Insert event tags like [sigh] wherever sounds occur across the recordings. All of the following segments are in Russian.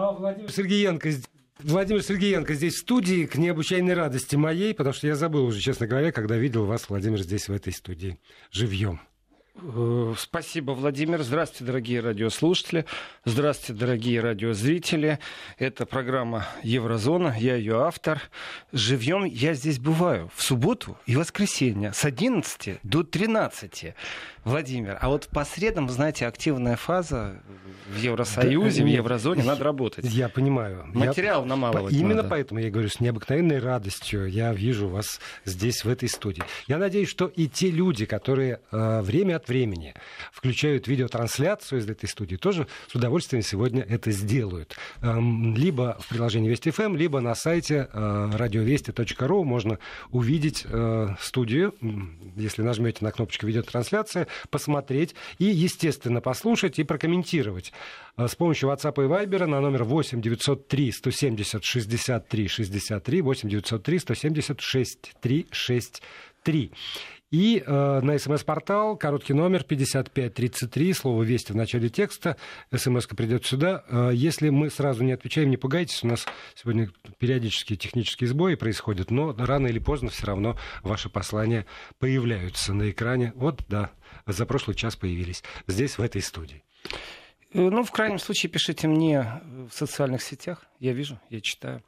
А Владимир Сергеенко Владимир Сергеенко здесь в студии, к необычайной радости моей, потому что я забыл уже, честно говоря, когда видел вас, Владимир, здесь в этой студии живьем. Э, спасибо, Владимир. Здравствуйте, дорогие радиослушатели. Здравствуйте, дорогие радиозрители. Это программа «Еврозона». Я ее автор. Живьем я здесь бываю в субботу и воскресенье с 11 до 13. Владимир, а вот по средам, знаете, активная фаза в Евросоюзе, да, в Еврозоне, надо работать. Я понимаю. Материал я... намалывать Именно надо. поэтому я говорю, с необыкновенной радостью я вижу вас здесь, в этой студии. Я надеюсь, что и те люди, которые э, время от времени включают видеотрансляцию из этой студии, тоже с удовольствием сегодня это сделают. Эм, либо в приложении Вести ФМ, либо на сайте э, радиовести.ру можно увидеть э, студию. Если нажмете на кнопочку видеотрансляция, посмотреть и, естественно, послушать и прокомментировать э, с помощью WhatsApp и Viber на номер 8 903 170 63 63 8 903 170 63 63. И э, на смс-портал короткий номер 5533, слово «Вести» в начале текста, смс придет сюда. Э, если мы сразу не отвечаем, не пугайтесь, у нас сегодня периодические технические сбои происходят, но рано или поздно все равно ваши послания появляются на экране. Вот, да, за прошлый час появились здесь, в этой студии. Э, ну, в крайнем случае, пишите мне в социальных сетях. Я вижу, я читаю.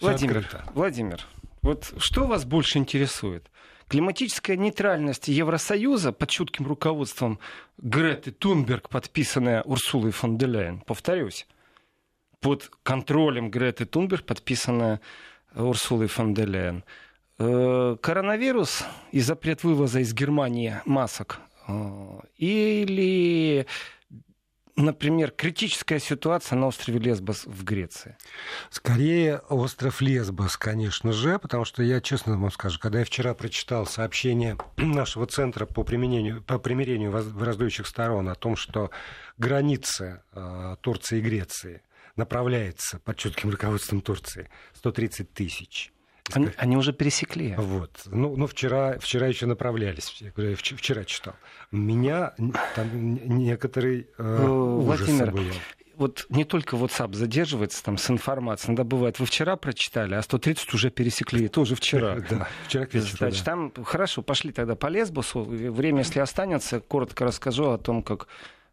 Владимир, Владимир, вот что вас больше интересует? Климатическая нейтральность Евросоюза под чутким руководством Греты Тунберг, подписанная Урсулой фон де Лейн, повторюсь, под контролем Греты Тунберг, подписанная Урсулой фон де Лейн. Э, коронавирус и запрет вывоза из Германии масок э, или например, критическая ситуация на острове Лесбос в Греции? Скорее, остров Лесбос, конечно же, потому что я, честно вам скажу, когда я вчера прочитал сообщение [clears throat] нашего центра по, применению, по примирению враждующих сторон о том, что граница э, Турции и Греции направляется под чутким руководством Турции 130 тысяч они, они уже пересекли. Вот. Ну, ну вчера, вчера еще направлялись. Я вчера читал. Меня там некоторый э, ну, Владимир, обуял. вот не только WhatsApp задерживается там с информацией, иногда бывает, вы вчера прочитали, а 130 уже пересекли, тоже вчера. [laughs] Да, вчера к вечеру, Значит, да. там, хорошо, пошли тогда по Лесбосу, время, если останется, коротко расскажу о том, как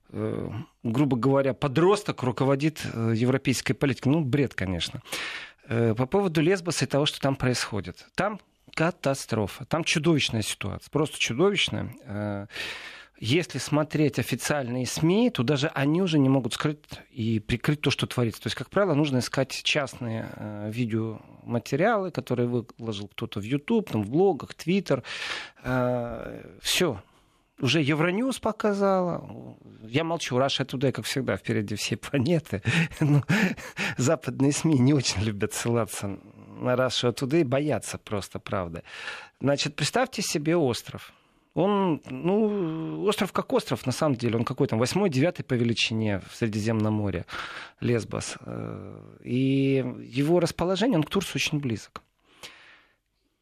э, грубо говоря, подросток руководит э, европейской политикой. Ну, бред, конечно. Э, по поводу Лесбоса и того, что там происходит. Там катастрофа, там чудовищная ситуация, просто чудовищная. Э, если смотреть официальные СМИ, то даже они уже не могут скрыть и прикрыть то, что творится. То есть, как правило, нужно искать частные э, видеоматериалы, которые выложил кто-то в YouTube, там, в блогах, Twitter. Все уже Евроньюз показала. Я молчу, Раша Today, как всегда, впереди всей планеты. [laughs] Но западные СМИ не очень любят ссылаться на Раша Today, боятся просто, правда. Значит, представьте себе остров. Он, ну, остров как остров, на самом деле. Он какой там, восьмой, девятый по величине в Средиземном море, Лесбос. Э, и его расположение, он к Турции очень близок.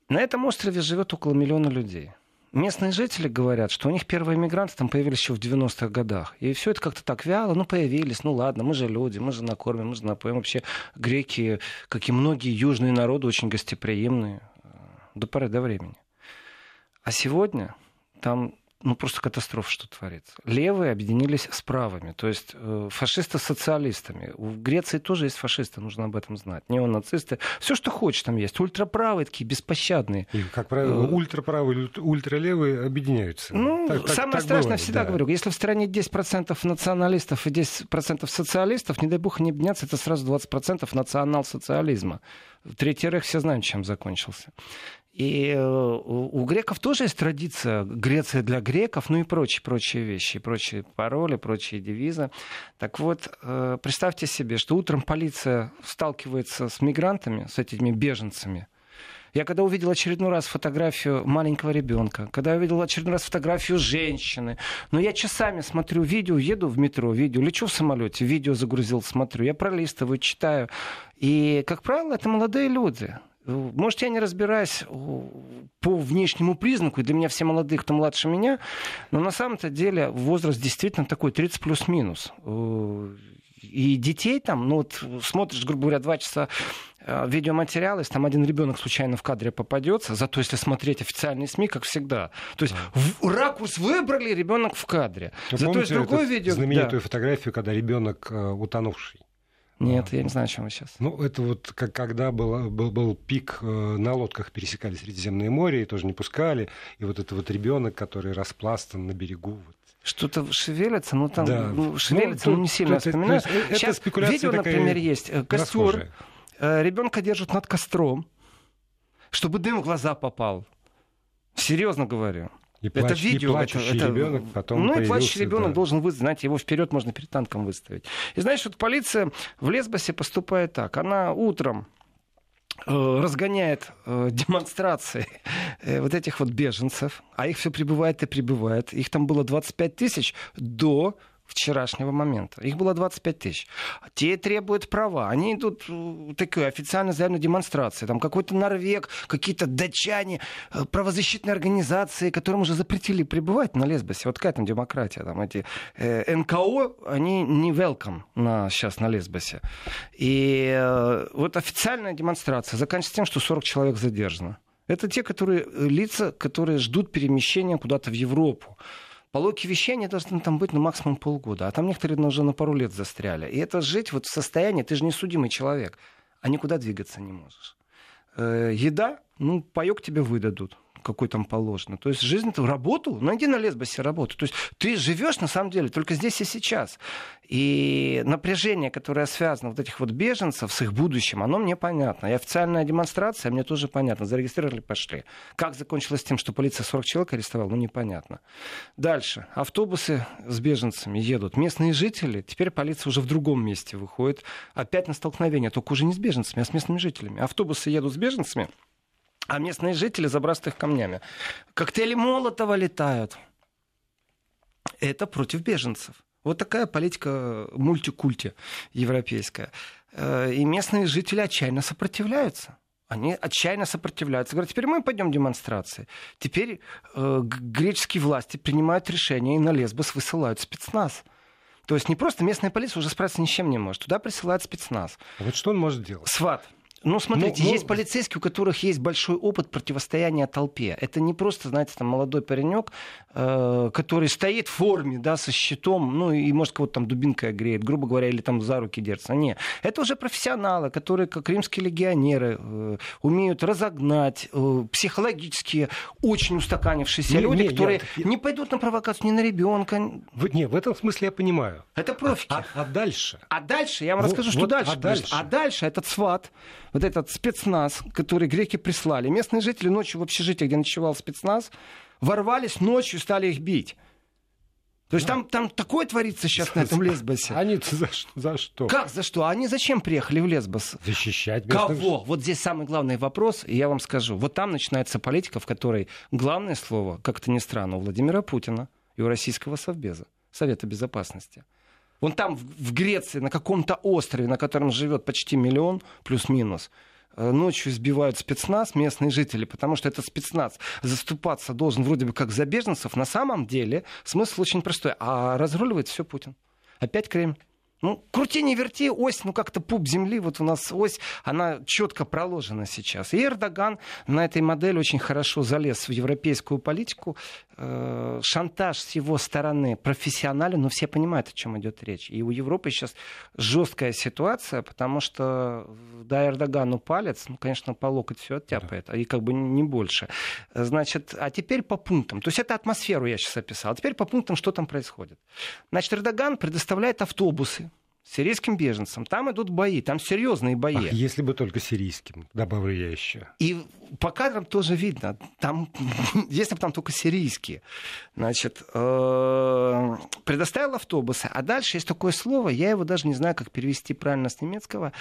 На этом острове живет около миллиона людей – Местные жители говорят, что у них первые мигранты там появились еще в 90-х годах. И все это как-то так вяло, ну, появились, ну, ладно, мы же люди, мы же накормим, мы же напоим. Вообще греки, как и многие южные народы, очень гостеприимные э, до поры до времени. А сегодня там ну, просто катастрофа, что творится. Левые объединились с правыми, то есть э, фашисты с социалистами. В Греции тоже есть фашисты, нужно об этом знать. Неонацисты. Все, что хочешь, там есть. Ультраправые такие, беспощадные. И, как правило, э, ультраправые ультралевые объединяются. Ну, так, самое так страшное, бывает, всегда да. говорю, если в стране 10% националистов и 10% социалистов, не дай бог не объединяться, это сразу 20% национал-социализма. Третий рейх все знаем, чем закончился. И э, у греков тоже есть традиция Греция для греков, ну и прочие-прочие вещи, прочие пароли, прочие девизы. Так вот, э, представьте себе, что утром полиция сталкивается с мигрантами, с этими беженцами. Я когда увидел очередной раз фотографию маленького ребенка, когда я увидел очередной раз фотографию женщины, но я часами смотрю видео, еду в метро, видео, лечу в самолете, видео загрузил, смотрю, я пролистываю, читаю. И, как правило, это молодые люди. Может, я не разбираюсь по внешнему признаку, и для меня все молодые, кто младше меня, но на самом-то деле возраст действительно такой 30 плюс-минус. И детей там, ну вот смотришь, грубо говоря, два часа э, видеоматериалы, если там один ребенок случайно в кадре попадется, зато если смотреть официальные СМИ, как всегда. То есть в, ракурс выбрали, ребенок в кадре. Вы зато помните есть другое видео. знаменитую да. фотографию, когда ребенок э, утонувший? Нет, я не знаю, о чем вы сейчас. Ну, это вот как, когда был, был, был пик, э, на лодках пересекали Средиземное море, и тоже не пускали. И вот это вот ребенок, который распластан на берегу. Вот. Что-то шевелится, ну там Да. ну, шевелится, Ну, ну, не сильно тут- вспоминаю. то есть, э, это Сейчас видео, например, есть. э, Костер. Расхожая. Ребенка держат над костром, чтобы дым в глаза попал. Серьезно говорю. И, это плач- и видео. плачущий это, ребенок потом Ну и плачущий ребенок да. должен вызвать, знаете, его вперед можно перед танком выставить. И знаешь, вот полиция в Лесбосе поступает так. Она утром э, разгоняет э, демонстрации э, вот этих вот беженцев, а их все прибывает и прибывает. Их там было 25 тысяч до вчерашнего момента. Их было 25 тысяч. Те требуют права. Они идут э, такой официально заявленной демонстрации. Там какой-то норвег, какие-то датчане, э, правозащитные организации, которым уже запретили пребывать на Лесбосе. Вот какая там демократия. Там эти э, НКО, они не welcome на, сейчас на Лесбосе. И э, вот официальная демонстрация заканчивается тем, что 40 человек задержано. Это те, которые, э, лица, которые ждут перемещения куда-то в Европу. По логике вещей они должны там быть ну, максимум полгода, а там некоторые уже на пару лет застряли. И это жить вот в состоянии, ты же не судимый человек, а никуда двигаться не можешь. Э, еда, ну, паек тебе выдадут какой там положено. То есть жизнь это работу, найди на лесбосе работу. То есть ты живешь на самом деле только здесь и сейчас. И напряжение, которое связано вот этих вот беженцев с их будущим, оно мне понятно. И официальная демонстрация мне тоже понятно. Зарегистрировали, пошли. Как закончилось тем, что полиция 40 человек арестовала, ну непонятно. Дальше. Автобусы с беженцами едут. Местные жители, теперь полиция уже в другом месте выходит. Опять на столкновение, только уже не с беженцами, а с местными жителями. Автобусы едут с беженцами, а местные жители забрасывают их камнями. Коктейли Молотова летают. Это против беженцев. Вот такая политика мультикульти европейская. Э, И местные жители отчаянно сопротивляются. Они отчаянно сопротивляются. Говорят, теперь мы пойдем демонстрации. Теперь э, греческие власти принимают решение и на Лесбос высылают спецназ. То есть не просто местная полиция уже справиться ни с чем не может. Туда присылают спецназ. А Вот что он может делать? Сват. Ну, смотрите, Ну, ну- есть полицейские, у которых есть большой опыт противостояния толпе. Это не просто, знаете, там молодой паренек, э, который стоит в форме, да, со щитом, ну, и, может, кого-то там дубинкой греет, грубо говоря, или там за руки держится. Нет. Это уже профессионалы, которые, как римские легионеры, э, умеют разогнать, э, психологически очень устаканившиеся Не, люди, не, которые я- не пойдут на провокацию ни на ребенка. В- не, в этом смысле я понимаю. Это профики. А, а дальше? А дальше, я вам Вот- расскажу, что вот, дальше. а дальше? А дальше этот сват, вот этот спецназ, который греки прислали, местные жители ночью в общежитии, где ночевал спецназ, ворвались ночью стали их бить. То есть там, там такое творится сейчас на этом Лесбосе. Они за, за что? Как, за что? Они зачем приехали в Лесбос? Защищать местных Кого? Вот здесь самый главный вопрос, и я вам скажу. Вот там начинается политика, в которой главное слово, как это ни странно, у Владимира Путина и у российского Совбеза, Совета Безопасности. Вон там, в Греции, на каком-то острове, на котором живет почти миллион, плюс-минус, э, ночью избивают спецназ, местные жители, потому что этот спецназ заступаться должен вроде бы как за беженцев. На самом деле смысл очень простой. А разруливает все Путин. Опять Кремль. Ну, крути не верти, ось, ну как-то пуп земли, вот у нас ось, она четко проложена сейчас. И Эрдоган на этой модели очень хорошо залез в европейскую политику. Э, шантаж с его стороны профессионален, но все понимают, о чем идет речь. И у Европы сейчас жесткая ситуация, потому что да, Эрдогану палец, ну, конечно, по локоть все оттяпает, и как бы не больше. Значит, а теперь по пунктам. То есть это атмосферу я сейчас описал. А теперь по пунктам, что там происходит. Значит, Эрдоган предоставляет автобусы сирийским беженцам. Там идут бои, там серьезные бои. Ах, если бы только сирийским, добавлю я еще. И по кадрам тоже видно, там, [laughs] если бы там только сирийские, значит, э, предоставил автобусы, а дальше есть такое слово, я его даже не знаю, как перевести правильно с немецкого,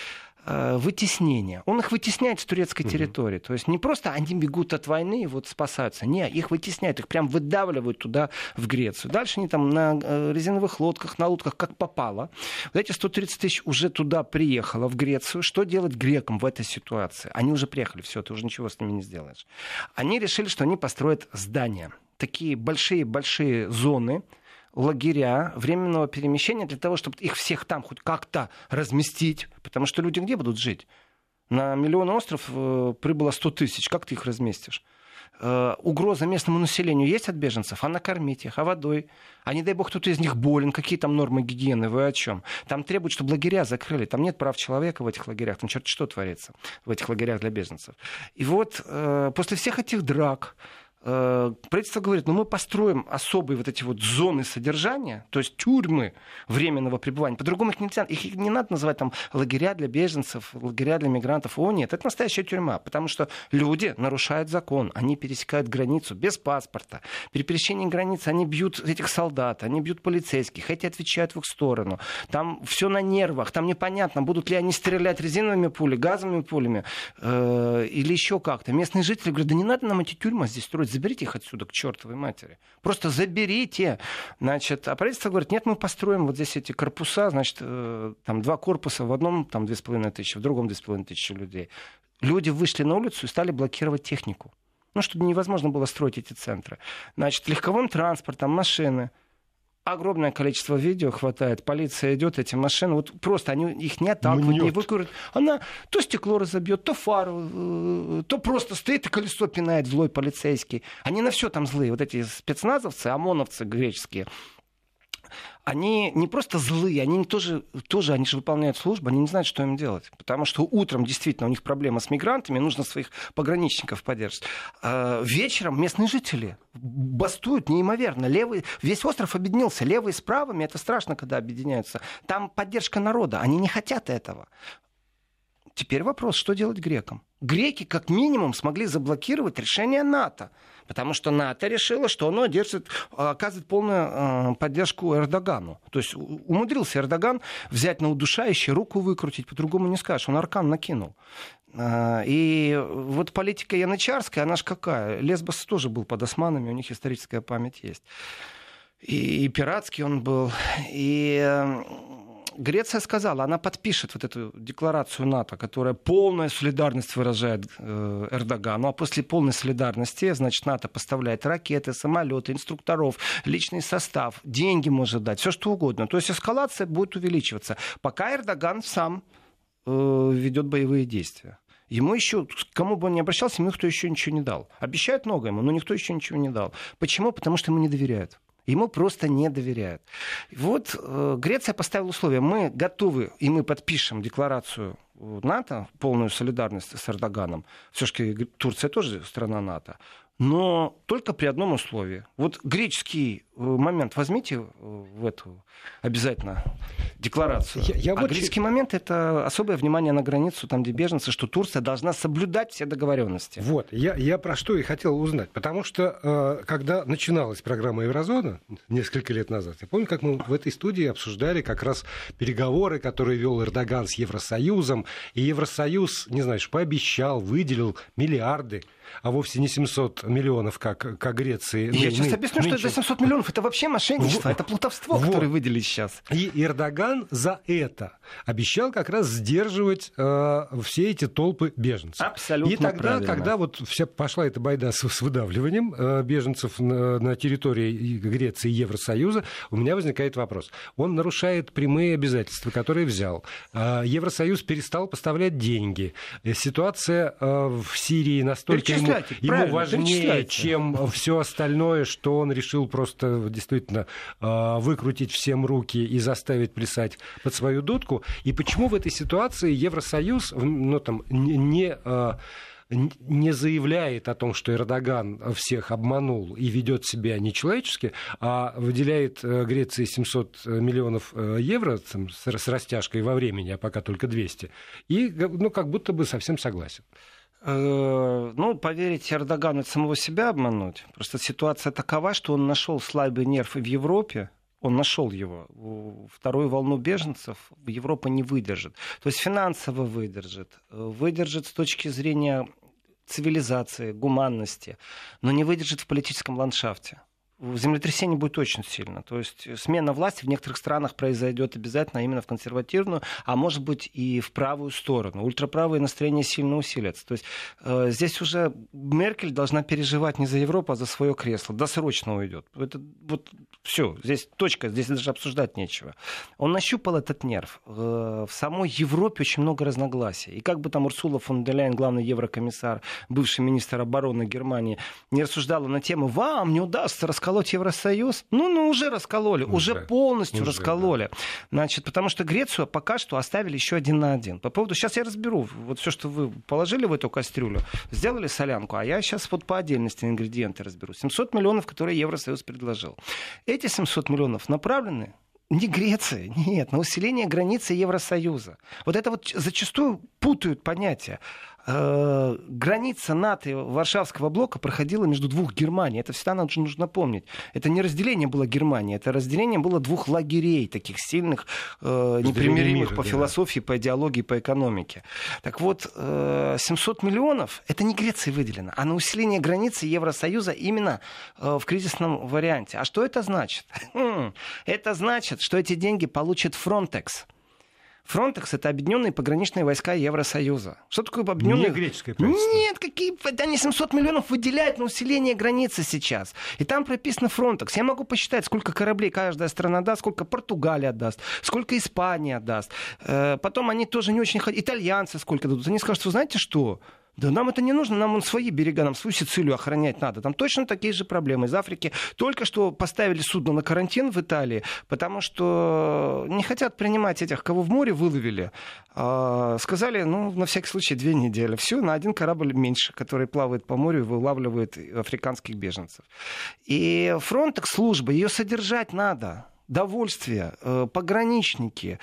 э, вытеснение. Он их вытесняет с турецкой территории. То есть не просто они бегут от войны и вот спасаются. Не, их вытесняют, их прям выдавливают туда, в Грецию. Дальше они там на э, резиновых лодках, на лодках, как попало. Вот эти 130 тысяч уже туда приехало, в Грецию. Что делать грекам в этой ситуации? Они уже приехали, все, ты уже ничего с ними не сделаешь. Они решили, что они построят здания. Такие большие-большие зоны, лагеря временного перемещения для того, чтобы их всех там хоть как-то разместить. Потому что люди где будут жить? На миллион остров э, прибыло 100 тысяч. Как ты их разместишь? Э, угроза местному населению есть от беженцев, а накормить их, а водой. А не дай бог кто-то из них болен, какие там нормы гигиены, вы о чем? Там требуют, чтобы лагеря закрыли, там нет прав человека в этих лагерях, там черт что творится в этих лагерях для беженцев. И вот э, после всех этих драк, правительство говорит, ну мы построим особые вот эти вот зоны содержания, то есть тюрьмы временного пребывания. По-другому их нельзя, их не надо называть там лагеря для беженцев, лагеря для мигрантов. О нет, это настоящая тюрьма, потому что люди нарушают закон, они пересекают границу без паспорта. При пересечении границы они бьют этих солдат, они бьют полицейских, эти отвечают в их сторону. Там все на нервах, там непонятно, будут ли они стрелять резиновыми пулями, газовыми пулями э, или еще как-то. Местные жители говорят, да не надо нам эти тюрьмы здесь строить заберите их отсюда к чертовой матери. Просто заберите. Значит, а правительство говорит, нет, мы построим вот здесь эти корпуса, значит, э, там два корпуса, в одном там две с половиной тысячи, в другом две с половиной тысячи людей. Люди вышли на улицу и стали блокировать технику. Ну, чтобы невозможно было строить эти центры. Значит, легковым транспортом, машины – огромное количество видео хватает. Полиция идет, эти машины, вот просто они их не отталкивают, не выкуривают. Она то стекло разобьет, то фару, э, то просто стоит и колесо пинает злой полицейский. Они на все там злые. Вот эти спецназовцы, ОМОНовцы греческие, они не просто злые, они тоже, тоже они же выполняют службу, они не знают, что им делать. Потому что утром действительно у них проблема с мигрантами, нужно своих пограничников поддерживать. А вечером местные жители бастуют неимоверно. Левый, весь остров объединился. Левые с правыми, это страшно, когда объединяются. Там поддержка народа, они не хотят этого. Теперь вопрос, что делать грекам? Греки как минимум смогли заблокировать решение НАТО. Потому что НАТО решило, что оно держит, оказывает полную э, поддержку Эрдогану. То есть умудрился Эрдоган взять на удушающее, руку выкрутить, по-другому не скажешь. Он аркан накинул. Э, и вот политика янычарская, она же какая? Лесбос тоже был под османами, у них историческая память есть. И, и пиратский он был. И э, Греция сказала, она подпишет вот эту декларацию НАТО, которая полная солидарность выражает э, Эрдогану, а после полной солидарности, значит, НАТО поставляет ракеты, самолеты, инструкторов, личный состав, деньги может дать, все что угодно. То есть эскалация будет увеличиваться, пока Эрдоган сам э, ведет боевые действия. Ему еще, кому бы он ни обращался, ему никто еще ничего не дал. Обещают много ему, но никто еще ничего не дал. Почему? Потому что ему не доверяют. Ему просто не доверяют. Вот э, Греция поставила условия. Мы готовы, и мы подпишем декларацию НАТО, полную солидарность с Эрдоганом. Все-таки Турция тоже страна НАТО но только при одном условии. Вот греческий момент возьмите э, в эту обязательно декларацию. Я, я а вот греческий ч... момент это особое внимание на границу, там, где беженцы, что Турция должна соблюдать все договоренности. Вот, я, я про что и хотел узнать. Потому что, э, когда начиналась программа Еврозона несколько лет назад, я помню, как мы в этой студии обсуждали как раз переговоры, которые вел Эрдоган с Евросоюзом, и Евросоюз, не знаешь, пообещал, выделил миллиарды а вовсе не 700 миллионов, как, как Греции. Я сейчас объясню, нынче... что это 700 миллионов. Это вообще мошенничество, вот. это плутовство, вот. которое выделили сейчас. И Эрдоган за это обещал как раз сдерживать э, все эти толпы беженцев. Абсолютно И тогда, правильно. когда вот вся пошла эта байда с, с выдавливанием э, беженцев на, на территории Греции и Евросоюза, у меня возникает вопрос. Он нарушает прямые обязательства, которые взял. Э, Евросоюз перестал поставлять деньги. Ситуация э, в Сирии настолько ему, ему важнее, чем все остальное, что он решил просто действительно э, выкрутить всем руки и заставить плясать под свою дудку. И почему в этой ситуации Евросоюз ну, там, не э, не заявляет о том, что Эрдоган всех обманул и ведет себя нечеловечески, а выделяет э, Греции 700 миллионов евро там, с растяжкой во времени, а пока только 200, и ну, как будто бы совсем согласен. Э, ну, поверить Эрдогану это самого себя обмануть. Просто ситуация такова, что он нашел слабый нерв в Европе, он нашел его. Вторую волну беженцев Европа не выдержит. То есть финансово выдержит, выдержит с точки зрения цивилизации, гуманности, но не выдержит в политическом ландшафте. Землетрясение будет очень сильно. То есть смена власти в некоторых странах произойдет обязательно именно в консервативную, а может быть и в правую сторону. Ультраправые настроения сильно усилятся. То есть э, здесь уже Меркель должна переживать не за Европу, а за свое кресло. Досрочно уйдет. Это вот все. Здесь точка, здесь даже обсуждать нечего. Он нащупал этот нерв. Э, в самой Европе очень много разногласий. И как бы там Урсула фон де Ляйен, главный еврокомиссар, бывший министр обороны Германии, не рассуждала на тему «Вам не удастся расколоть Евросоюз?» Ну, ну уже раскололи, уже, уже полностью уже, раскололи. Да. Значит, потому что Грецию пока что оставили еще один на один. По поводу... Сейчас я разберу. Вот все, что вы положили в эту кастрюлю, сделали солянку, а я сейчас вот по отдельности ингредиенты разберу. 700 миллионов, которые Евросоюз предложил. Эти 700 миллионов направлены не Греция, нет, на усиление границы Евросоюза. Вот это вот зачастую путают понятия. Э, граница НАТО и Варшавского блока проходила между двух Германий. Это всегда нам нужно помнить. Это не разделение было Германии, это разделение было двух лагерей, таких сильных, э, непримиримых мира, по да. философии, по идеологии, по экономике. Так вот, э, 700 миллионов это не Греции выделено, а на усиление границы Евросоюза именно э, в кризисном варианте. А что это значит? [laughs] Хм, это значит, что эти деньги получит Frontex. Фронтекс — это объединенные пограничные войска Евросоюза. Что такое объединенные? Не греческое правительство. Нет, какие... Они 700 миллионов выделяют на усиление границы сейчас. И там прописано Фронтекс. Я могу посчитать, сколько кораблей каждая страна даст, сколько Португалия даст, сколько Испания даст. Э, потом они тоже не очень... Итальянцы сколько дадут. Они скажут, вы знаете что? Да нам это не нужно, нам он свои берега, нам свою Сицилию охранять надо. Там точно такие же проблемы. Из Африки только что поставили судно на карантин в Италии, потому что не хотят принимать этих, кого в море выловили. А, сказали, ну, на всякий случай, две недели. Все, на один корабль меньше, который плавает по морю и вылавливает африканских беженцев. И фронтекс служба, ее содержать надо. Довольствие, э, пограничники,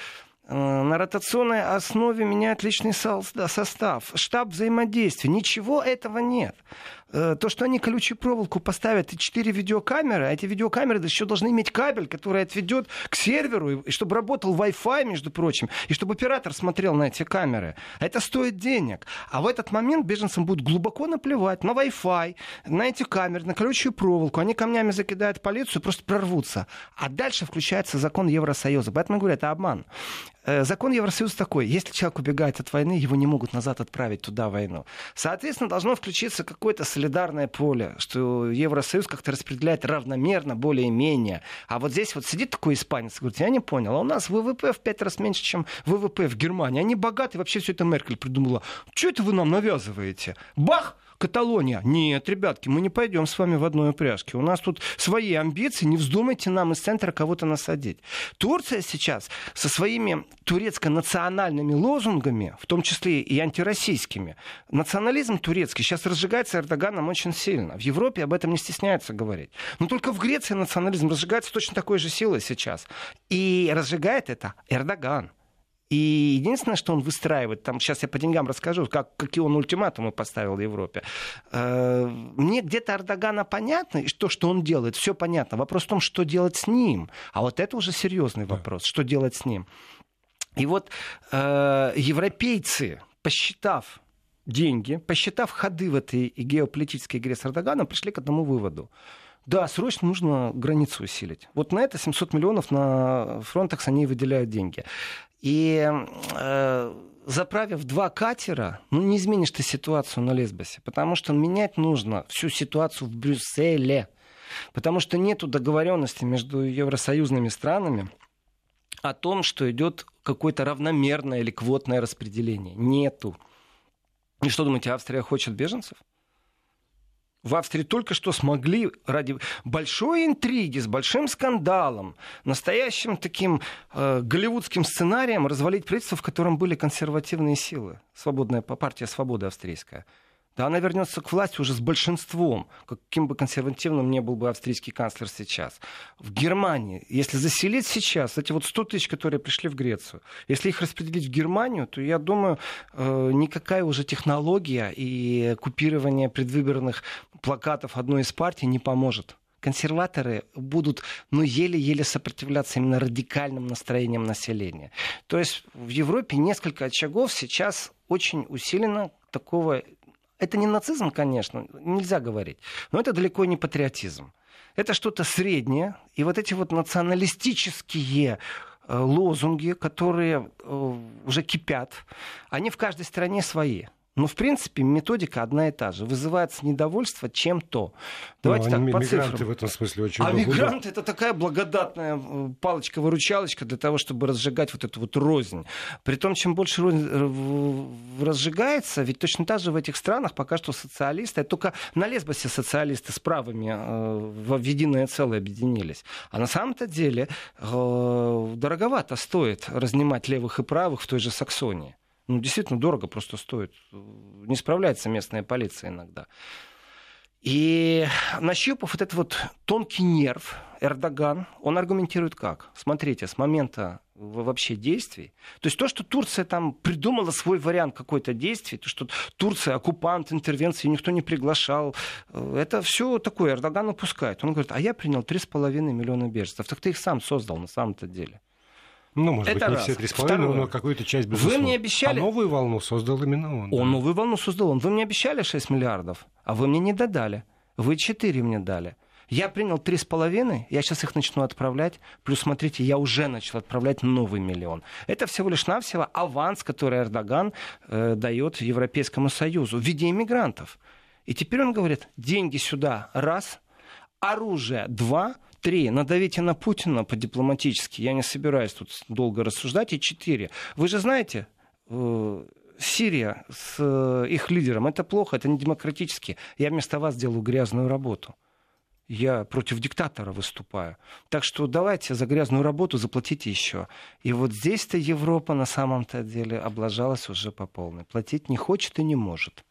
на ротационной основе меняют личный состав, штаб взаимодействия. Ничего этого нет. Э, то, что они колючую проволоку поставят и четыре видеокамеры, а эти видеокамеры еще должны иметь кабель, который отведет к серверу, и чтобы работал Wi-Fi, между прочим, и чтобы оператор смотрел на эти камеры. Это стоит денег. А в этот момент беженцам будет глубоко наплевать на Wi-Fi, на эти камеры, на колючую проволоку. Они камнями закидают полицию, просто прорвутся. А дальше включается закон Евросоюза. Поэтому я говорю, это обман. Э, закон Евросоюза такой. Если человек убегает от войны, его не могут назад отправить туда войну. Соответственно, должно включиться какое-то солидарное поле, что Евросоюз как-то распределяет равномерно, более-менее. А вот здесь вот сидит такой испанец и говорит, я не понял, а у нас ВВП в пять раз меньше, чем ВВП в Германии. Они богатые, вообще все это Меркель придумала. Что это вы нам навязываете? Бах! Каталония. Нет, ребятки, мы не пойдем с вами в одной упряжке. У нас тут свои амбиции, не вздумайте нам из центра кого-то насадить. Турция сейчас со своими турецко-национальными лозунгами, в том числе и антироссийскими, национализм турецкий сейчас разжигается Эрдоганом очень сильно. В Европе об этом не стесняются говорить. Но только в Греции национализм разжигается точно такой же силой сейчас. И разжигает это Эрдоган. И единственное, что он выстраивает, там сейчас я по деньгам расскажу, как, какие он ультиматумы поставил Европе. Э, мне где-то Эрдогана понятно, и то, что он делает, все понятно. Вопрос в том, что делать с ним. А вот это уже серьезный вопрос, что делать с ним. И вот э, европейцы, посчитав деньги, посчитав ходы в этой геополитической игре с Эрдоганом, пришли к одному выводу. Да, срочно нужно границу усилить. Вот на это 700 миллионов на Фронтекс они выделяют деньги. И э, заправив два катера, ну не изменишь ты ситуацию на Лесбосе, потому что менять нужно всю ситуацию в Брюсселе, потому что нет договоренности между евросоюзными странами о том, что идет какое-то равномерное или квотное распределение. Нету. И что думаете, Австрия хочет беженцев? В Австрии только что смогли ради большой интриги, с большим скандалом, настоящим таким э, голливудским сценарием развалить правительство, в котором были консервативные силы. Свободная партия «Свобода» австрийская да она вернется к власти уже с большинством, каким бы консервативным ни был бы австрийский канцлер сейчас. В Германии, если заселить сейчас эти вот 100 тысяч, которые пришли в Грецию, если их распределить в Германию, то я думаю, э, никакая уже технология и купирование предвыборных плакатов одной из партий не поможет консерваторы будут ну, еле-еле сопротивляться именно радикальным настроениям населения. То есть в Европе несколько очагов сейчас очень усиленно такого это не нацизм, конечно, нельзя говорить, но это далеко не патриотизм. Это что-то среднее. И вот эти вот националистические э, лозунги, которые э, уже кипят, они в каждой стране свои. Но, в принципе, методика одна и та же. Вызывается недовольство чем-то. Давайте ну, так, по цифрам. в этом смысле очень А мигранты — это такая благодатная э, палочка-выручалочка для того, чтобы разжигать вот эту вот рознь. Притом, чем больше рознь э, разжигается, ведь точно так же в этих странах пока что социалисты, только на Лесбосе социалисты с правыми э, в единое целое объединились. А на самом-то деле дороговато стоит разнимать левых и правых в той же Саксонии ну, действительно дорого просто стоит. Не справляется местная полиция иногда. И нащупав вот этот вот тонкий нерв, Эрдоган, он аргументирует как? Смотрите, с момента вообще действий. То есть то, что Турция там придумала свой вариант какой-то действий, то, что Турция оккупант, интервенции, никто не приглашал, э, это все такое Эрдоган упускает. Он говорит, а я принял 3,5 миллиона беженцев. Так ты их сам создал на самом-то деле. Ну, может это быть, не раз. все три с половиной, но какую-то часть безусловно. Вы мне обещали... А новую волну создал именно он. Он да. новую волну создал он. Вы мне обещали 6 миллиардов, а вы мне не додали. Вы 4 мне дали. Я принял три с половиной, я сейчас их начну отправлять. Плюс, смотрите, я уже начал отправлять новый миллион. Это всего лишь навсего аванс, который Эрдоган э, дает Европейскому Союзу в виде иммигрантов. И теперь он говорит, деньги сюда, раз, оружие, два, Три. Надавите на Путина по-дипломатически. Я не собираюсь тут долго рассуждать. И четыре. Вы же знаете, э, Сирия с э, их лидером, это плохо, это не демократически. Я вместо вас делаю грязную работу я против диктатора выступаю. Так что давайте за грязную работу заплатите еще. И вот здесь-то Европа на самом-то деле облажалась уже по полной. Платить не хочет и не может.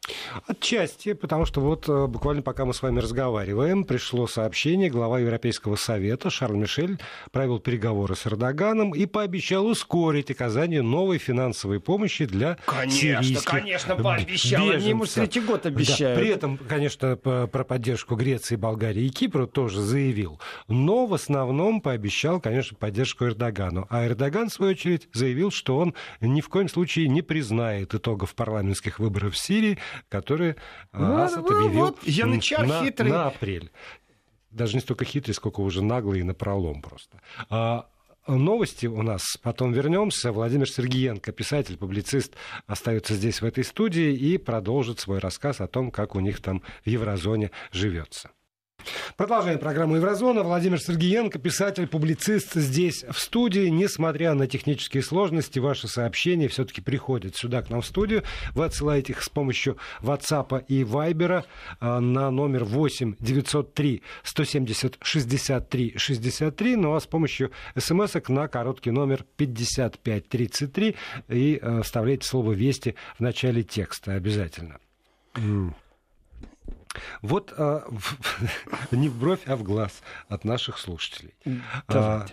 Отчасти, потому что вот э, буквально пока мы с вами разговариваем, пришло сообщение, глава Европейского совета Шарль Мишель провел переговоры с Эрдоганом и пообещал ускорить оказание новой финансовой помощи для конечно, сирийских Конечно, пообещал. Беженцев. Они ему третий год обещают. Да. При этом, конечно, про поддержку Греции, Болгарии и Кипра Кипру тоже заявил, но в основном пообещал, конечно, поддержку Эрдогану. А Эрдоган, в свою очередь, заявил, что он ни в коем случае не признает итогов парламентских выборов в Сирии, которые ну, Асад ну, объявил вот, янычар на, хитрый. на апрель. Даже не столько хитрый, сколько уже наглый и напролом просто. А, новости у нас. Потом вернемся. Владимир Сергеенко, писатель, публицист, остается здесь, в этой студии, и продолжит свой рассказ о том, как у них там в еврозоне живется. Продолжаем программу «Еврозона». Владимир Сергеенко, писатель, публицист здесь в студии. Несмотря на технические сложности, ваши сообщения все-таки приходят сюда к нам в студию. Вы отсылаете их с помощью WhatsApp и Viber а, на номер 8 903 170 63 63. Ну а с помощью смс на короткий номер 5533 и а, вставляйте слово «Вести» в начале текста обязательно. Вот а, [laughs] не в бровь, а в глаз от наших слушателей. А,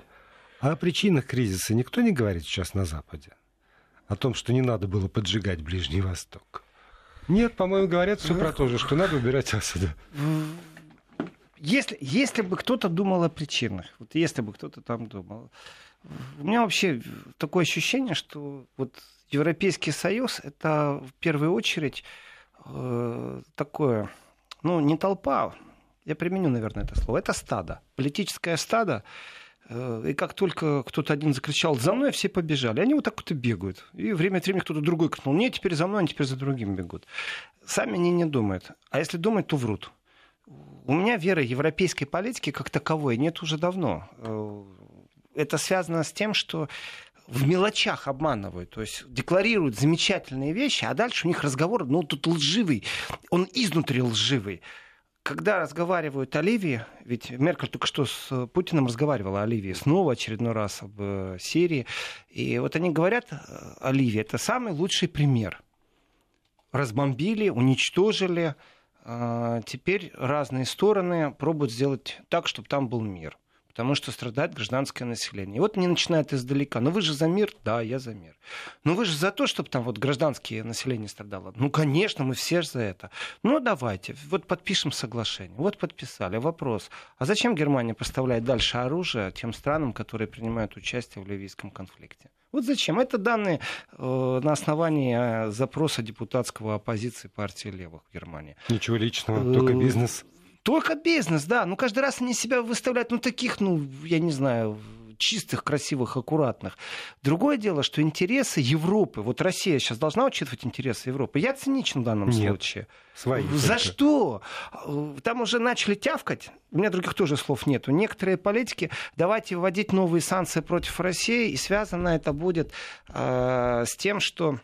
о причинах кризиса никто не говорит сейчас на Западе? О том, что не надо было поджигать Ближний Восток? Нет, по-моему, говорят все про то же, что надо убирать Асада. Если, если бы кто-то думал о причинах, вот если бы кто-то там думал, у меня вообще такое ощущение, что вот Европейский Союз это в первую очередь э, такое ну, не толпа, я применю, наверное, это слово, это стадо, политическое стадо, э, и как только кто-то один закричал «за мной», все побежали. Они вот так вот и бегают. И время от времени кто-то другой крикнул «нет, теперь за мной, они теперь за другим бегут». Сами они не думают. А если думают, то врут. У меня веры европейской политики как таковой нет уже давно. Э, это связано с тем, что в мелочах обманывают, то есть декларируют замечательные вещи, а дальше у них разговор, ну, тут лживый, он изнутри лживый. Когда разговаривают о Ливии, ведь Меркель только что с Путиным разговаривала о Ливии, снова очередной раз об э, Сирии, и вот они говорят э, о Ливии, это самый лучший пример. Разбомбили, уничтожили, а теперь разные стороны пробуют сделать так, чтобы там был мир потому что страдает гражданское население. И вот они начинают издалека. Ну вы же за мир? Да, я за мир. Ну вы же за то, чтобы там вот гражданское население страдало? Ну, конечно, мы все же за это. Ну, давайте, вот подпишем соглашение. Вот подписали. Вопрос. А зачем Германия поставляет дальше оружие тем странам, которые принимают участие в ливийском конфликте? Вот зачем? Это данные э, на основании э, запроса депутатского оппозиции партии левых в Германии. Ничего личного, только э, бизнес. Только бизнес, да. Ну, каждый раз они себя выставляют, ну, таких, ну, я не знаю, чистых, красивых, аккуратных. Другое дело, что интересы Европы, вот Россия сейчас должна учитывать интересы Европы. Я циничен в данном Нет. случае. Свои За только. что? Там уже начали тявкать. У меня других тоже слов нету. Некоторые политики, давайте вводить новые санкции против России, и связано это будет э, с тем, что э,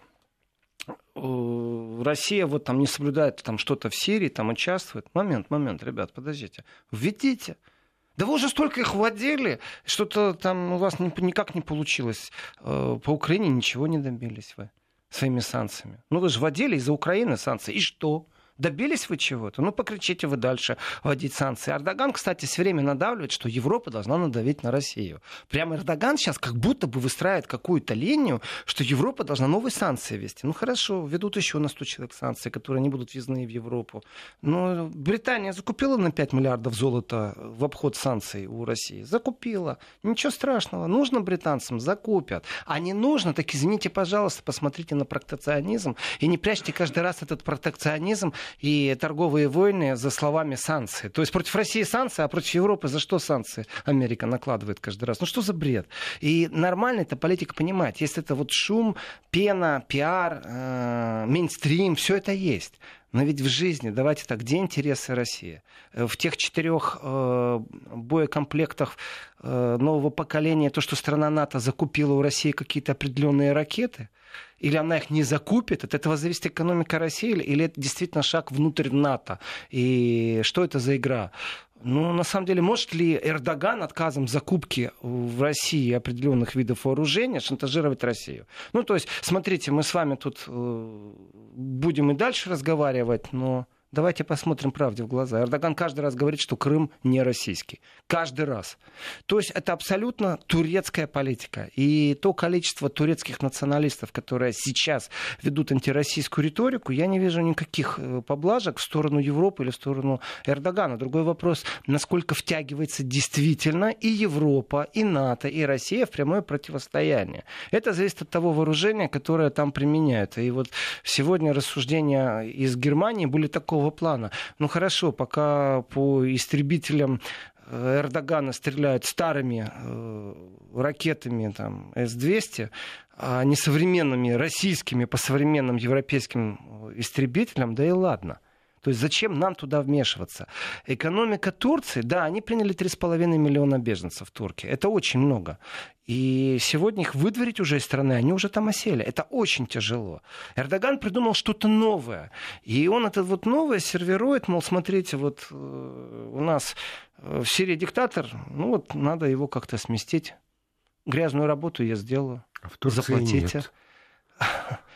Россия вот там не соблюдает там что-то в Сирии, там участвует. Момент, момент, ребят, подождите. Введите. Да вы уже столько их вводили, что-то там у вас никак не получилось. Э, по Украине ничего не добились вы своими санкциями. Ну вы же вводили из-за Украины санкции. И что? Добились вы чего-то? Ну, покричите вы дальше вводить санкции. Эрдоган, кстати, все время надавливает, что Европа должна надавить на Россию. Прямо Эрдоган сейчас как будто бы выстраивает какую-то линию, что Европа должна новые санкции вести. Ну, хорошо, ведут еще на 100 человек санкции, которые не будут ввезены в Европу. Но Британия закупила на 5 миллиардов золота в обход санкций у России. Закупила. Ничего страшного. Нужно британцам, закупят. А не нужно, так извините, пожалуйста, посмотрите на протекционизм и не прячьте каждый раз этот протекционизм и торговые войны за словами санкции. То есть против России санкции, а против Европы за что санкции Америка накладывает каждый раз? Ну что за бред? И нормально эта политика понимает. Если это вот шум, пена, пиар, э, мейнстрим, все это есть. Но ведь в жизни, давайте так, где интересы России? Э, в тех четырех э, боекомплектах э, нового поколения, то, что страна НАТО закупила у России какие-то определенные ракеты – или она их не закупит, от этого зависит экономика России, или это действительно шаг внутрь НАТО. И что это за игра? Ну, на самом деле, может ли Эрдоган отказом закупки в России определенных видов вооружения шантажировать Россию? Ну, то есть, смотрите, мы с вами тут э, будем и дальше разговаривать, но Давайте посмотрим правде в глаза. Эрдоган каждый раз говорит, что Крым не российский. Каждый раз. То есть это абсолютно турецкая политика. И то количество турецких националистов, которые сейчас ведут антироссийскую риторику, я не вижу никаких э, поблажек в сторону Европы или в сторону Эрдогана. Другой вопрос, насколько втягивается действительно и Европа, и НАТО, и Россия в прямое противостояние. Это зависит от того вооружения, которое там применяют. И вот сегодня рассуждения из Германии были такого такого плана. Ну хорошо, пока по истребителям э, Эрдогана стреляют старыми э, ракетами там, С-200, а не современными российскими по современным европейским э, истребителям, да и ладно – то есть зачем нам туда вмешиваться? Экономика Турции, да, они приняли 3,5 миллиона беженцев в Турке. Это очень много. И сегодня их выдворить уже из страны, они уже там осели. Это очень тяжело. Эрдоган придумал что-то новое. И он это вот новое сервирует, мол, смотрите, вот э, у нас э, в Сирии диктатор, ну вот надо его как-то сместить. Грязную работу я сделаю. А в Турции Заплатите. Нет. [laughs]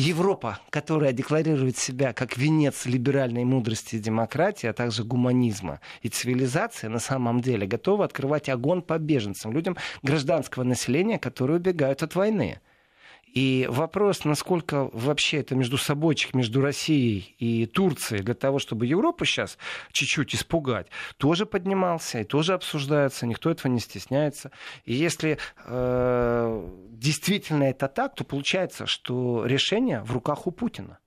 Европа, которая декларирует себя как венец либеральной мудрости и демократии, а также гуманизма и цивилизации, на самом деле готова открывать огонь по беженцам, людям гражданского населения, которые убегают от войны. И вопрос, насколько вообще это между собойчик, между Россией и Турцией, для того, чтобы Европу сейчас чуть-чуть испугать, тоже поднимался и тоже обсуждается, никто этого не стесняется. И если э, действительно это так, то получается, что решение в руках у Путина.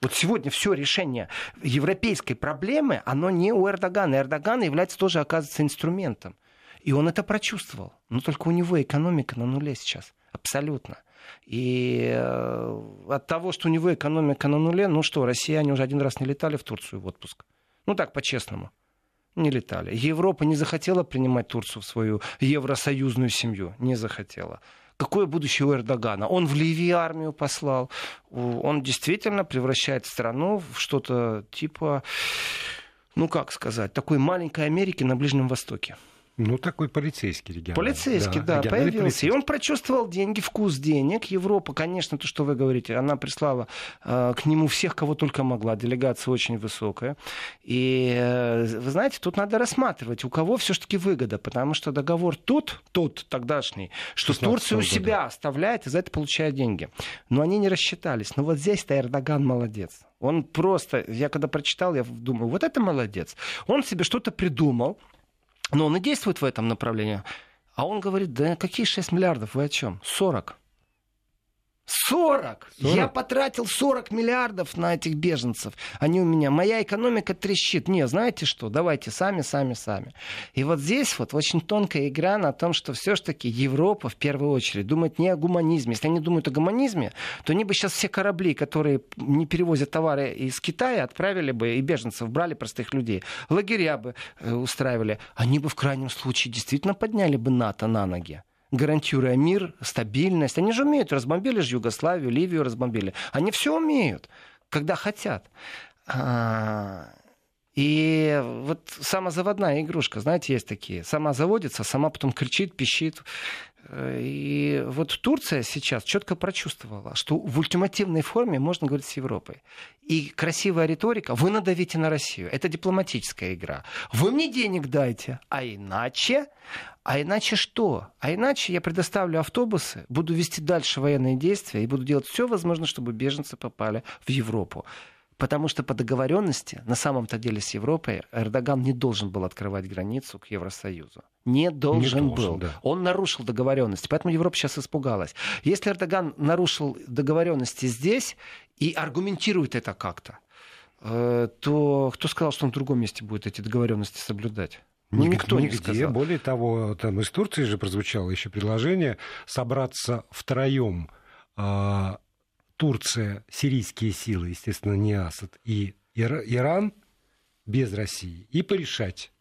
Вот сегодня все решение европейской проблемы, оно не у Эрдогана. Эрдоган является тоже, оказывается, инструментом. И он это прочувствовал. Но только у него экономика на нуле сейчас. Абсолютно. И э, от того, что у него экономика на нуле, ну что, россияне уже один раз не летали в Турцию в отпуск. Ну так, по-честному. Не летали. Европа не захотела принимать Турцию в свою евросоюзную семью. Не захотела. Какое будущее у Эрдогана? Он в Ливии армию послал. Он действительно превращает страну в что-то типа, ну как сказать, такой маленькой Америки на Ближнем Востоке. Ну, такой полицейский регион. Полицейский, да, да появился. Полицейский. И он прочувствовал деньги, вкус денег. Европа, конечно, то, что вы говорите, она прислала э, к нему всех, кого только могла. Делегация очень высокая. И, э, вы знаете, тут надо рассматривать, у кого все-таки выгода. Потому что договор тот, тот тогдашний, что Турция у себя года. оставляет и за это получает деньги. Но они не рассчитались. Но вот здесь-то Эрдоган молодец. Он просто, я когда прочитал, я думаю, вот это молодец. Он себе что-то придумал, но он и действует в этом направлении. А он говорит, да какие 6 миллиардов, вы о чем? 40. 40. 40. Я потратил 40 миллиардов на этих беженцев. Они у меня. Моя экономика трещит. Не, знаете что? Давайте сами, сами, сами. И вот здесь вот очень тонкая игра на том, что все-таки Европа в первую очередь думает не о гуманизме. Если они думают о гуманизме, то они бы сейчас все корабли, которые не перевозят товары из Китая, отправили бы и беженцев, брали простых людей. Лагеря бы э, устраивали. Они бы в крайнем случае действительно подняли бы НАТО на ноги гарантируя мир, стабильность. Они же умеют. Разбомбили же Югославию, Ливию разбомбили. Они все умеют, когда хотят. А, и вот самозаводная игрушка, знаете, есть такие. Сама заводится, сама потом кричит, пищит. И вот Турция сейчас четко прочувствовала, что в ультимативной форме можно говорить с Европой. И красивая риторика, вы надавите на Россию. Это дипломатическая игра. Вы мне денег дайте, а иначе... А иначе что? А иначе я предоставлю автобусы, буду вести дальше военные действия и буду делать все возможное, чтобы беженцы попали в Европу. Потому что по договоренности, на самом-то деле с Европой, Эрдоган не должен был открывать границу к Евросоюзу. Не должен, не должен был. Да. Он нарушил договоренности. Поэтому Европа сейчас испугалась. Если Эрдоган нарушил договоренности здесь и аргументирует это как-то, э, то кто сказал, что он в другом месте будет эти договоренности соблюдать? Ну, никто нигде. не сказал. Более того, там из Турции же прозвучало еще предложение собраться втроем а, Турция, сирийские силы, естественно, не Асад, и Иран без России, и порешать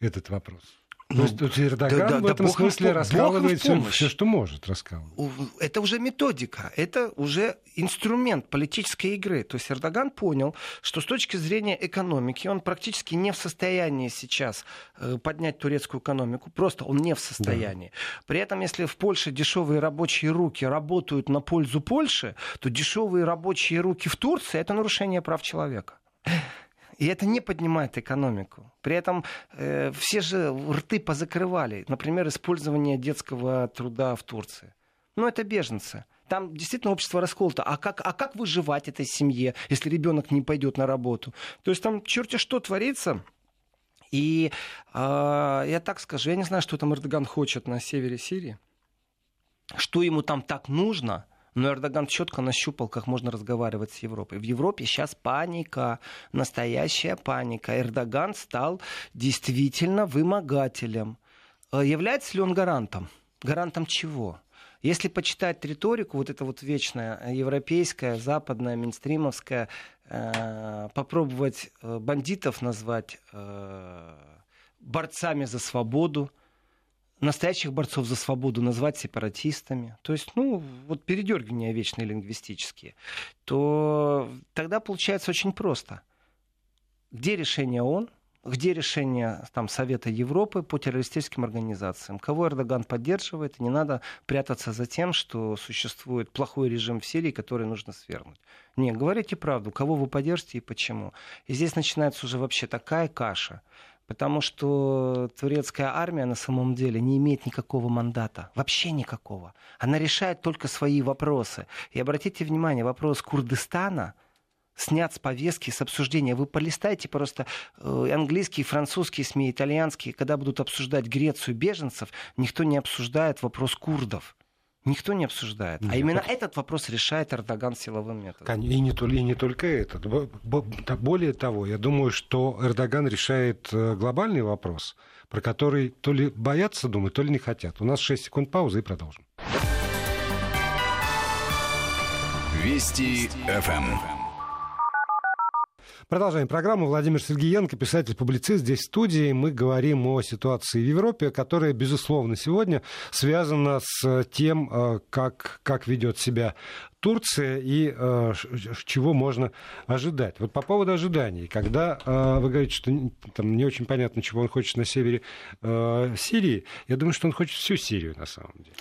этот вопрос. Ну, То есть Эрдоган да, да, в этом да, смысле раскалывает все, все, что может раскалывать. Это уже методика, это уже инструмент политической игры. То есть Эрдоган понял, что с точки зрения экономики он практически не в состоянии сейчас э, поднять турецкую экономику. Просто он не в состоянии. Да. При этом, если в Польше дешевые рабочие руки работают на пользу Польши, то дешевые рабочие руки в Турции это нарушение прав человека. И это не поднимает экономику. При этом э, все же рты позакрывали. Например, использование детского труда в Турции. Ну, это беженцы. Там действительно общество расколото. А как, а как выживать этой семье, если ребенок не пойдет на работу? То есть там черти что творится. И э, я так скажу, я не знаю, что там Эрдоган хочет на севере Сирии. Что ему там так нужно – но Эрдоган четко нащупал, как можно разговаривать с Европой. В Европе сейчас паника, настоящая паника. Эрдоган стал действительно вымогателем. Э, является ли он гарантом? Гарантом чего? Если почитать риторику, вот это вот вечная, э, европейская, западная, мейнстримовская, э, попробовать э, бандитов назвать э, борцами за свободу, настоящих борцов за свободу назвать сепаратистами, то есть, ну, вот передергивания вечные лингвистические, то тогда получается очень просто. Где решение ООН, где решение там, Совета Европы по террористическим организациям? Кого Эрдоган поддерживает? Не надо прятаться за тем, что существует плохой режим в Сирии, который нужно свергнуть. Не, говорите правду, кого вы поддержите и почему. И здесь начинается уже вообще такая каша, Потому что турецкая армия на самом деле не имеет никакого мандата. Вообще никакого. Она решает только свои вопросы. И обратите внимание, вопрос Курдистана снят с повестки, с обсуждения. Вы полистайте просто э, английские, французские СМИ, итальянские, когда будут обсуждать Грецию беженцев, никто не обсуждает вопрос курдов. Никто не обсуждает. Нет, а именно это... этот вопрос решает Эрдоган силовым методом. И не, и не только этот. Более того, я думаю, что Эрдоган решает э, глобальный вопрос, про который то ли боятся думать, то ли не хотят. У нас 6 секунд паузы и продолжим. Вести ФМ. Продолжаем программу. Владимир Сергеенко, писатель-публицист, здесь в студии. Мы говорим о ситуации в Европе, которая, безусловно, сегодня связана с тем, э, как, как ведет себя Турция и э, чего можно ожидать. Вот по поводу ожиданий, когда э, вы говорите, что там не очень понятно, чего он хочет на севере э, Сирии, я думаю, что он хочет всю Сирию на самом деле.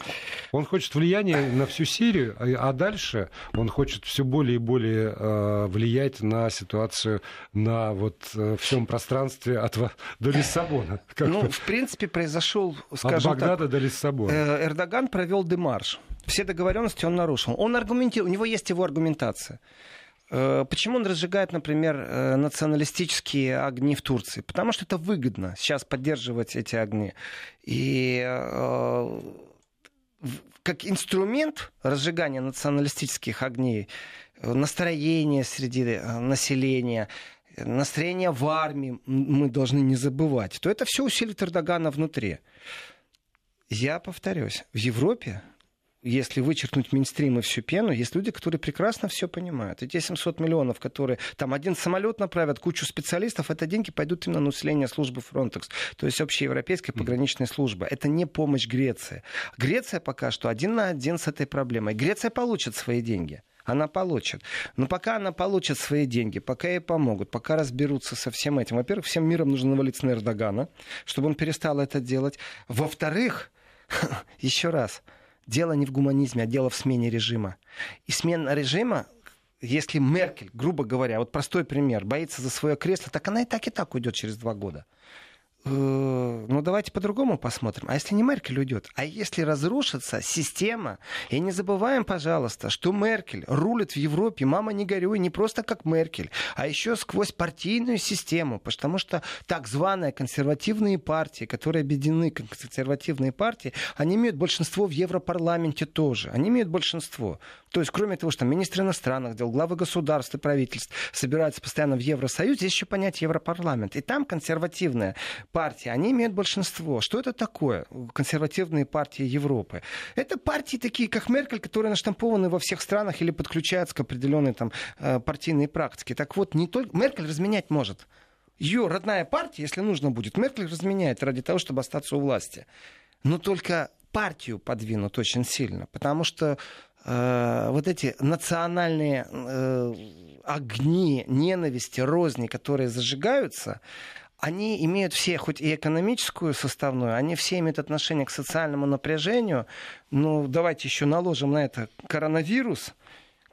Он хочет влияния на всю Сирию, а, а дальше он хочет все более и более э, влиять на ситуацию на вот э, всем пространстве от до Лиссабона. Ну, в принципе, произошел, скажем От Багдада так, до Лиссабона. Э, Эрдоган провел демарш. Все договоренности он нарушил. Он аргументирует, у него есть его аргументация. Э, почему он разжигает, например, э, националистические огни в Турции? Потому что это выгодно сейчас поддерживать эти огни. И э, как инструмент разжигания националистических огней, настроения среди населения, настроение в армии мы должны не забывать, то это все усилит Эрдогана внутри. Я повторюсь, в Европе если вычеркнуть мейнстрим и всю пену, есть люди, которые прекрасно все понимают. И те 700 миллионов, которые там один самолет направят, кучу специалистов, это деньги пойдут именно на усиление службы Frontex, то есть общеевропейской пограничной службы. Это не помощь Греции. Греция пока что один на один с этой проблемой. Греция получит свои деньги она получит. Но пока она получит свои деньги, пока ей помогут, пока разберутся со всем этим, во-первых, всем миром нужно навалиться на Эрдогана, чтобы он перестал это делать. Во-вторых, [laughs] еще раз, дело не в гуманизме, а дело в смене режима. И смена режима если Меркель, грубо говоря, вот простой пример, боится за свое кресло, так она и так и так уйдет через два года. Э, ну давайте по-другому посмотрим. А если не Меркель уйдет, а если разрушится система, и не забываем, пожалуйста, что Меркель рулит в Европе, мама не горюй, не просто как Меркель, а еще сквозь партийную систему, потому что так званые консервативные партии, которые объединены консервативные партии, они имеют большинство в Европарламенте тоже. Они имеют большинство. То есть, кроме того, что министры иностранных дел, главы государств и правительств собираются постоянно в Евросоюз, здесь еще понять Европарламент. И там консервативная партии, они имеют большинство. Что это такое, консервативные партии Европы? Это партии такие, как Меркель, которые наштампованы во всех странах или подключаются к определенной там, э, партийной практике. Так вот, не только... Меркель разменять может. Ее родная партия, если нужно будет, Меркель разменяет ради того, чтобы остаться у власти. Но только партию подвинут очень сильно, потому что э, вот эти национальные э, огни ненависти, розни, которые зажигаются, они имеют все, хоть и экономическую составную, они все имеют отношение к социальному напряжению. Ну, давайте еще наложим на это коронавирус –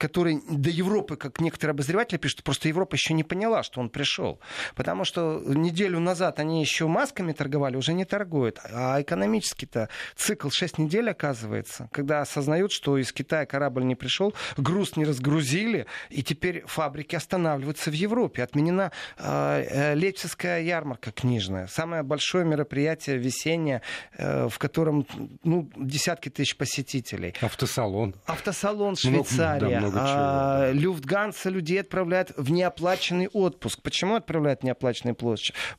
который до Европы, как некоторые обозреватели пишут, просто Европа еще не поняла, что он пришел. Потому что неделю назад они еще масками торговали, уже не торгуют. А экономический-то цикл 6 недель оказывается, когда осознают, что из Китая корабль не пришел, груз не разгрузили, и теперь фабрики останавливаются в Европе. Отменена э, Лейпцигская ярмарка книжная, самое большое мероприятие весеннее, э, в котором ну, десятки тысяч посетителей. Автосалон. Автосалон Швейцария. Ну, да, а, Люфтганса людей отправляет в неоплаченный отпуск. Почему отправляют в неоплаченный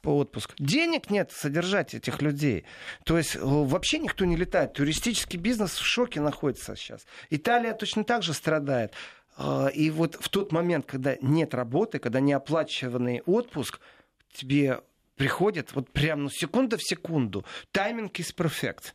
отпуск? Денег нет содержать этих людей. То есть э, вообще никто не летает. Туристический бизнес в шоке находится сейчас. Италия точно так же страдает. А, и вот в тот момент, когда нет работы, когда неоплачиванный отпуск, тебе приходит вот прям ну, секунда в секунду. Тайминг is perfect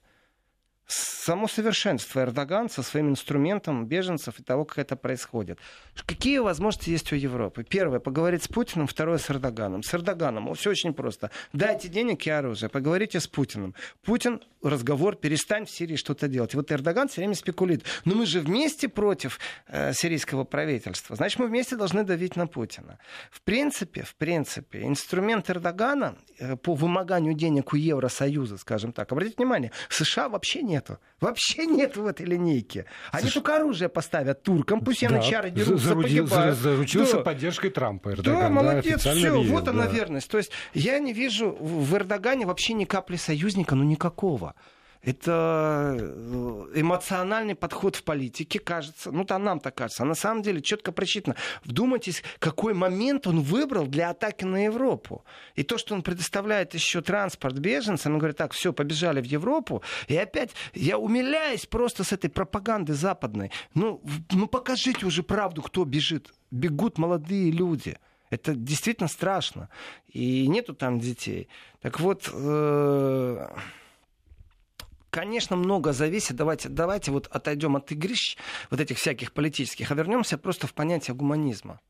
само совершенство Эрдоган со своим инструментом беженцев и того, как это происходит. Какие возможности есть у Европы? Первое, поговорить с Путиным, второе, с Эрдоганом. С Эрдоганом все очень просто. Дайте денег и оружие, поговорите с Путиным. Путин, разговор, перестань в Сирии что-то делать. И вот Эрдоган все время спекулирует. Но мы же вместе против э, сирийского правительства. Значит, мы вместе должны давить на Путина. В принципе, в принципе, инструмент Эрдогана э, по вымоганию денег у Евросоюза, скажем так, обратите внимание, США вообще нет нету. Вообще нет в этой линейке. Они Слушай, только оружие поставят туркам, пусть янычары да, дерутся, зарудил, погибают. Заручился да. поддержкой Трампа. Эрдоган, да, молодец, да, все, видел, вот да. она верность. То есть я не вижу в Эрдогане вообще ни капли союзника, ну никакого это э, эмоциональный подход в политике, кажется, ну там нам так кажется, а на самом деле четко просчитано. Вдумайтесь, какой момент он выбрал для атаки на Европу. И то, что он предоставляет еще транспорт беженцам, он говорит, так, все, побежали в Европу. И опять я умиляюсь просто с этой пропаганды западной. Ну, ну покажите уже правду, кто бежит. Бегут молодые люди. Это действительно страшно. И нету там детей. Так вот, э- конечно, много зависит. Давайте, давайте вот отойдем от игрищ вот этих всяких политических, а вернемся просто в понятие гуманизма.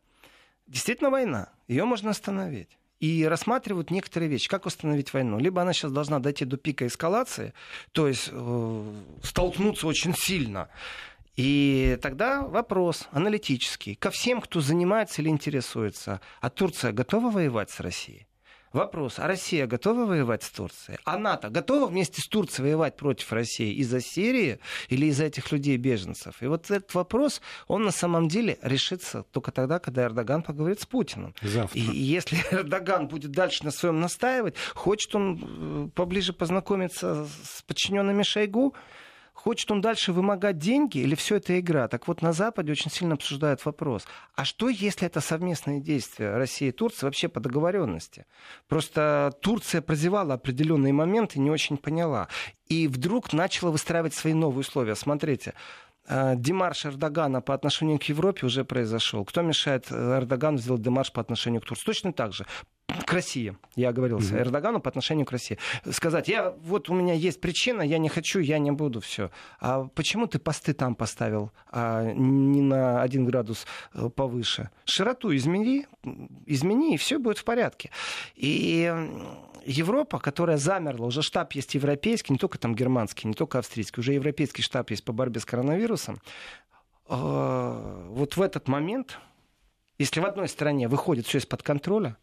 Действительно война, ее можно остановить. И рассматривают некоторые вещи. Как остановить войну? Либо она сейчас должна дойти до пика эскалации, то есть э, столкнуться очень сильно. И тогда вопрос аналитический ко всем, кто занимается или интересуется. А Турция готова воевать с Россией? Вопрос, а Россия готова воевать с Турцией? А НАТО готова вместе с Турцией воевать против России из-за Сирии или из-за этих людей-беженцев? И вот этот вопрос, он на самом деле решится только тогда, когда Эрдоган поговорит с Путиным. Завтра. И если [laughs] Эрдоган будет дальше на своем настаивать, хочет он э, поближе познакомиться с подчиненными Шойгу, Хочет он дальше вымогать деньги или все это игра? Так вот, на Западе очень сильно обсуждают вопрос. А что, если это совместные действия России и Турции вообще по договоренности? Просто Турция прозевала определенные моменты, не очень поняла. И вдруг начала выстраивать свои новые условия. Смотрите, э, Демарш Эрдогана по отношению к Европе уже произошел. Кто мешает э, Эрдогану сделать демарш по отношению к Турции? Точно так же к России, я оговорился, mm-hmm. Эрдогану по отношению к России. Сказать, я, вот у меня есть причина, я не хочу, я не буду, все. А почему ты посты там поставил, а не на один градус э, повыше? Широту измени, измени, и все будет в порядке. И Европа, которая замерла, уже штаб есть европейский, не только там германский, не только австрийский, уже европейский штаб есть по борьбе с коронавирусом. Э, вот в этот момент, если в одной стране выходит все из-под контроля,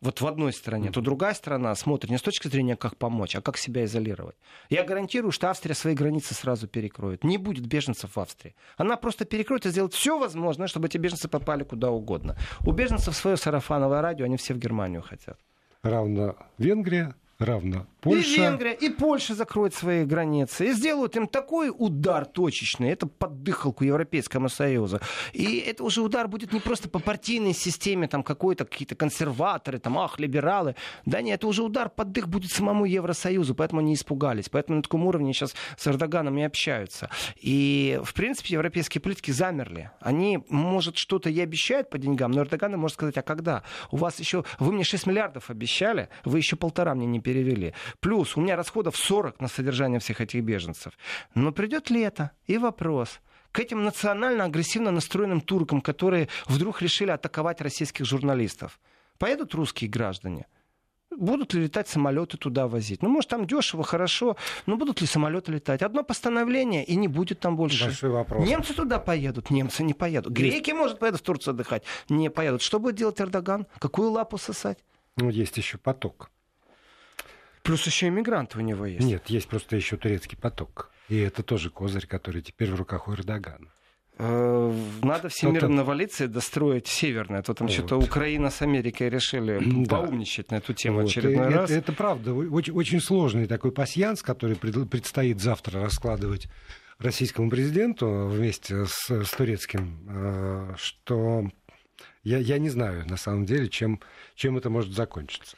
вот в одной стороне, то другая сторона смотрит не с точки зрения, как помочь, а как себя изолировать. Я гарантирую, что Австрия свои границы сразу перекроет. Не будет беженцев в Австрии. Она просто перекроет и сделает все возможное, чтобы эти беженцы попали куда угодно. У беженцев свое сарафановое радио, они все в Германию хотят. Равно Венгрия, равно Польша. И Венгрия, и Польша закроет свои границы. И сделают им такой удар точечный. Это под дыхалку Европейскому Союзу. И это уже удар будет не просто по партийной системе, там какой-то какие-то консерваторы, там, ах, либералы. Да нет, это уже удар под дых будет самому Евросоюзу. Поэтому они испугались. Поэтому на таком уровне сейчас с Эрдоганом и общаются. И, в принципе, европейские политики замерли. Они, может, что-то и обещают по деньгам, но Эрдоган может сказать, а когда? У вас еще, вы мне 6 миллиардов обещали, вы еще полтора мне не перевели. Плюс у меня расходов 40 на содержание всех этих беженцев. Но придет лето, и вопрос – к этим национально агрессивно настроенным туркам, которые вдруг решили атаковать российских журналистов. Поедут русские граждане? Будут ли летать самолеты туда возить? Ну, может, там дешево, хорошо, но будут ли самолеты летать? Одно постановление, и не будет там больше. Большой вопрос. Немцы туда поедут, немцы не поедут. Греки, может, поедут в Турцию отдыхать, не поедут. Что будет делать Эрдоган? Какую лапу сосать? Ну, есть еще поток. Плюс еще иммигранты у него есть. Нет, есть просто еще турецкий поток. И это тоже козырь, который теперь в руках у Эрдогана. Э, надо всем миром навалиться и достроить северное. То там вот. что-то Украина с Америкой решили [clears throat] да. поумничать на эту тему вот. очередной это, раз. Это, это правда. Очень, очень сложный такой пасьянс, который предстоит завтра раскладывать российскому президенту вместе с, с турецким, э, что я, я не знаю, на самом деле, чем, чем это может закончиться.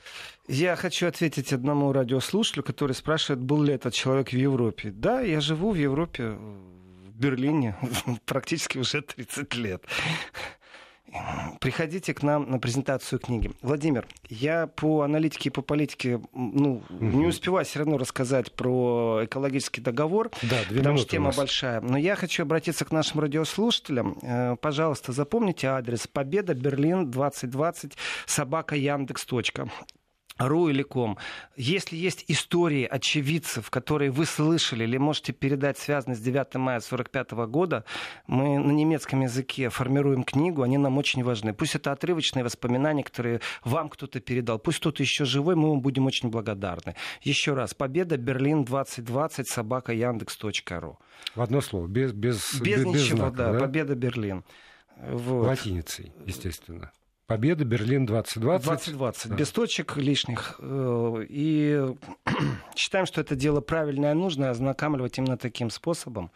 Я хочу ответить одному радиослушателю, который спрашивает, был ли этот человек в Европе. Да, я живу в Европе, в Берлине, [laughs] практически уже 30 лет. Приходите к нам на презентацию книги. Владимир, я по аналитике и по политике ну, угу. не успеваю все равно рассказать про экологический договор, да, потому что тема большая. Но я хочу обратиться к нашим радиослушателям. Э, пожалуйста, запомните адрес Победа Берлин 2020 собака Яндекс. Ру или ком. Если есть истории очевидцев, которые вы слышали или можете передать, связанные с 9 мая 1945 года, мы на немецком языке формируем книгу, они нам очень важны. Пусть это отрывочные воспоминания, которые вам кто-то передал. Пусть кто-то еще живой, мы вам будем очень благодарны. Еще раз. Победа Берлин 2020 собака Яндекс.ру. В одно слово, без, без, без, без ничего, знака, да, да. Победа Берлин. Вот. Латиницей, естественно. Победа, Берлин 2020. 2020, да. без точек лишних. Э, и [clears throat] считаем, что это дело правильное и нужное, ознакомливать именно таким способом,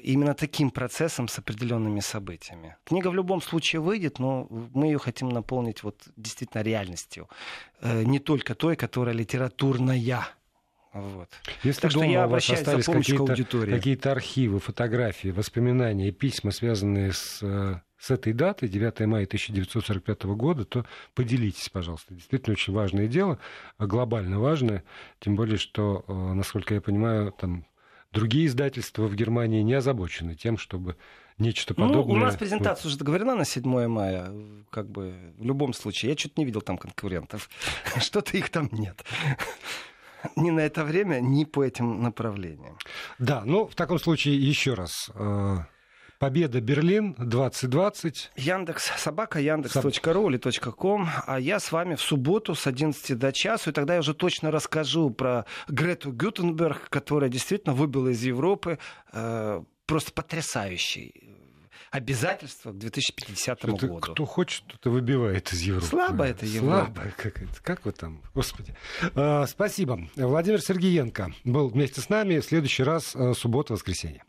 именно таким процессом с определенными событиями. Книга в любом случае выйдет, но мы ее хотим наполнить вот действительно реальностью. Э, не только той, которая литературная. Вот. Если так дома что я у вас остались какие-то, какие-то архивы, фотографии, воспоминания и письма, связанные с э, с этой даты, 9 мая 1945 года, то поделитесь, пожалуйста. Действительно очень важное дело, а глобально важное, тем более, что, э, насколько я понимаю, там другие издательства в Германии не озабочены тем, чтобы нечто подобное... Ну, у нас презентация уже договорена на 7 мая, как бы в любом случае. Я что-то не видел там конкурентов. [laughs] Что-то их там нет ни на это время, ни по этим направлениям. Да, ну, в таком случае еще раз э, Победа Берлин 2020. Яндекс, собака, яндекс.ру или .ком. А я с вами в субботу с 11 до часу. И тогда я уже точно расскажу про Грету Гютенберг, которая действительно выбила из Европы. Э, просто потрясающий обязательства к 2050 году. Кто хочет, тот и выбивает из Европы. Слабо это Европа. Слабо. Как, как вы там? Господи. А, спасибо. Владимир Сергеенко был вместе с нами. В следующий раз суббота-воскресенье.